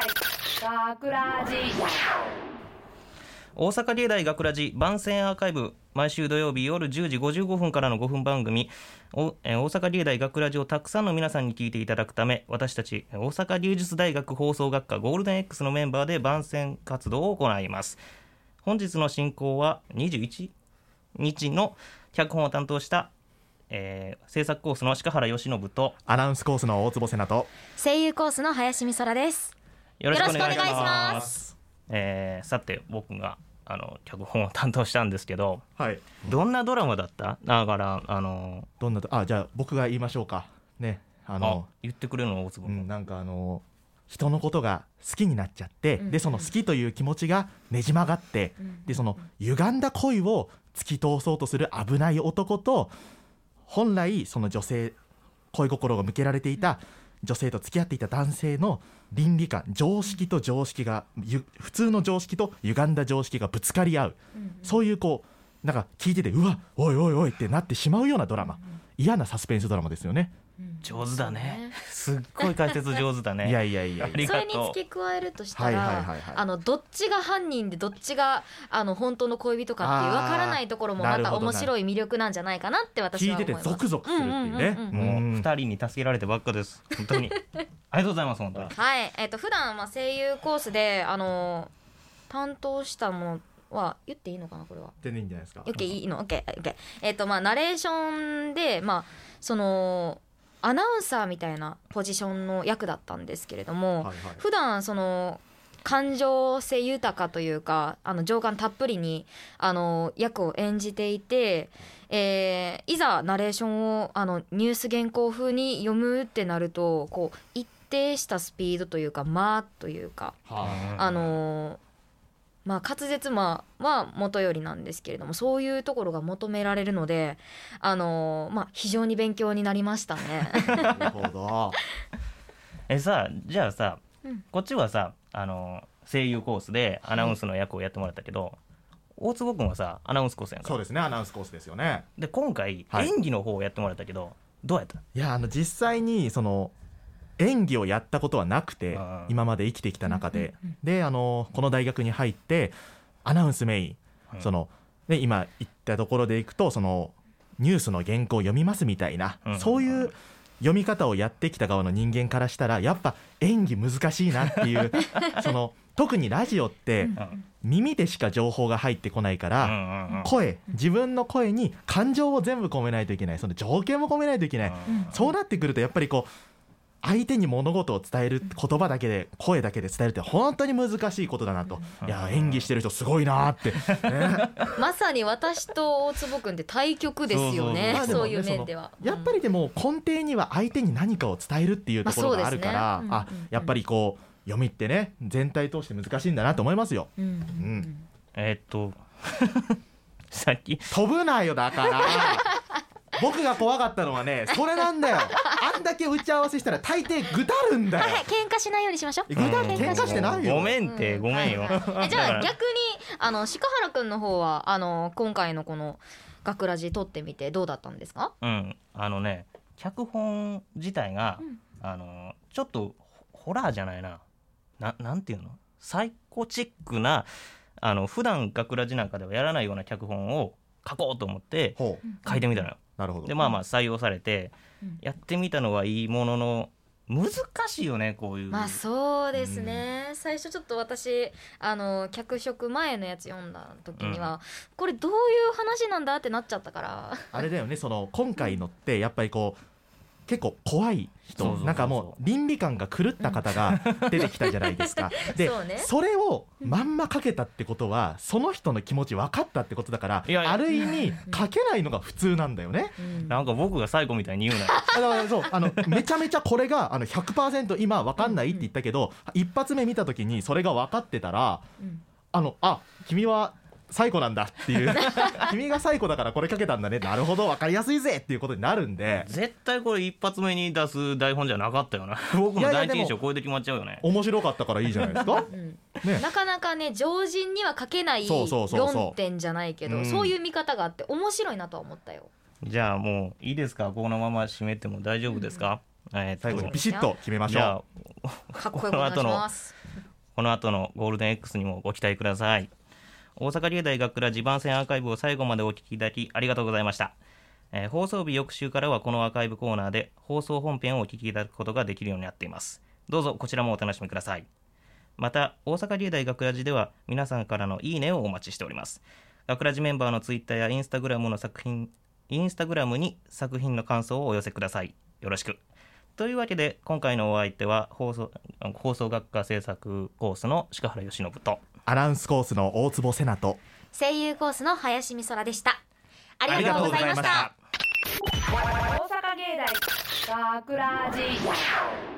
学ラジ。大阪芸大学ラジ番宣アーカイブ毎週土曜日夜10時55分からの5分番組。おえー大阪芸大学ラジをたくさんの皆さんに聞いていただくため私たち大阪芸術大学放送学科ゴールデン X のメンバーで番宣活動を行います。本日の進行は21日の脚本を担当した、えー制作コースの鹿原由伸とアナウンスコースの大坪瀬名と声優コースの林美空ですよろしくお願いします。えーさて僕があの脚本を担当したんですけどはい。どんなドラマだった？だからあのどんなあじゃあ僕が言いましょうか。ね。ああの言ってくれるの？大坪君、うん、なんかあの人のことが好きになっちゃって、うん。でその好きという気持ちがねじ曲がって、でその歪んだ恋を突き通そうとする危ない男と本来その女性恋心が向けられていた女性と付き合っていた男性の倫理観常識と常識がゆ普通の常識と歪んだ常識がぶつかり合う、そういうこうなんか聞いててうわおいおいおいってなってしまうようなドラマ、嫌なサスペンスドラマですよね。上手だね。すっごい解説上手だね。いやいやいやいや。ありがとう。それに付け加えるとしたはいはいらはいはい。あのどっちが犯人でどっちがあの本当の恋人かっていうわからないところもまた面白い魅力なんじゃないかなって私聞いては思いますてゾクゾクするっていうね。うんうんうんうんもううん。二人に助けられてばっかです。本当に。ありがとうございます本当に。はい。えっ、と普段まあ声優コースであの担当したものは言っていいのかなこれは。全然いいんじゃないですか。オッケーいいの？オッケーオッケー。えっ、とまあナレーションでまあそのアナウンサーみたいなポジションの役だったんですけれども、はいはい。普段その感情性豊かというかあの情感たっぷりにあの役を演じていて、えーいざナレーションをあのニュース原稿風に読むってなるとこう一定したスピードというか間というかはあ。のーまあ滑舌まあは元よりなんですけれどもそういうところが求められるのであのーまあ非常に勉強になりましたね。あ、なるほど。えさじゃあさ、うんこっちはさあの声優コースでアナウンスの役をやってもらったけど、大坪君はさアナウンスコースやんかそうですね、アナウンスコースですよね。で今回、はい演技の方をやってもらったけどどうやった？いや、あの実際にその演技をやったことはなくてうん、今まで生きてきた中で、で、あのこの大学に入ってアナウンスメイン、うんそのね今言ったところでいくとそのニュースの原稿を読みますみたいな、うんそういう読み方をやってきた側の人間からしたらやっぱ演技難しいなっていう その特にラジオってうん。耳でしか情報が入ってこないから、うんうんうん。声。自分の声に感情を全部込めないといけない。その条件も込めないといけない、うん。そうなってくるとやっぱりこう相手に物事を伝える言葉だけで声だけで伝えるって本当に難しいことだなと、いや演技してる人すごいなって、ね。まさに私と大坪君って対局ですよね。そういう面では。やっぱりでも根底には相手に何かを伝えるっていうところがあるから、まあね。あうんうんうん。やっぱりこう読みってね全体通して難しいんだなと思いますよ。うん。うん。うんえーっと さっき。飛ぶなよだから。僕が怖かったのはねそれなんだよ。あんだけ打ち合わせしたら大抵ぐだるんだよ。はい。喧嘩しないようにしましょう。ぐだうん。喧嘩してないよ。ごめんって、うん。ごめんよ、えじゃあ逆にあの鹿原君の方はあの今回のこの学ラジ撮ってみてどうだったんですか？うん。あのね脚本自体が、うん。あのちょっとホホラーじゃないな。ななんていうの？サイコチックなあの普段学ラジなんかではやらないような脚本を書こうと思って書いてみたのよ。なるほど。でまあまあ採用されてうん。やってみたのはいいものの難しいよねこういう。まあそうですね、最初ちょっと私あの脚色前のやつ読んだ時には、これどういう話なんだってなっちゃったから。あれだよねその今回のってやっぱりこう結構怖い人。なんかもう倫理観が狂った方が 出てきたじゃないですか。でそうね。それをまんまかけたってことはその人の気持ち分かったってことだからいやいや。ある意味かけないのが普通なんだよね。うん。なんか僕が最後みたいに言うなよ。だからそうあのめちゃめちゃこれがあの100%今分かんないって言ったけど一発目見た時にそれが分かってたらうん。あのあ君は最古なんだっていう。君が最古だからこれかけたんだね。なるほど分かりやすいぜっていうことになるんで。絶対これ一発目に出す台本じゃなかったよな。僕の第一印象これで決まっちゃうよね。面白かったからいいじゃないですか。うん。ね。なかなかね常人には書けないそうそうそうそう。論点じゃないけどうん。そういう見方があって面白いなとは思ったよ。じゃあもういいですか？このまま締めても大丈夫ですか、えーっと最後にビシッと決めましじゃょあ かっこよくお願いします。この後のゴールデン X にもご期待ください大阪芸大学ラジ番宣アーカイブを最後までお聞きいただきありがとうございました、えー放送日翌週からはこのアーカイブコーナーで放送本編をお聞きいただくことができるようになっています。どうぞこちらもお楽しみください。また大阪芸大学ラジでは皆さんからのいいねをお待ちしております。学ラジメンバーのツイッターやインスタグラムの作品インスタグラムに作品の感想をお寄せください。よろしく。というわけで今回のお相手は放送放送学科制作コースの鹿原由伸と。アナウンスコースの大坪瀬名と。声優コースの林美空でした。あありがとうございました。大阪芸大学ラジ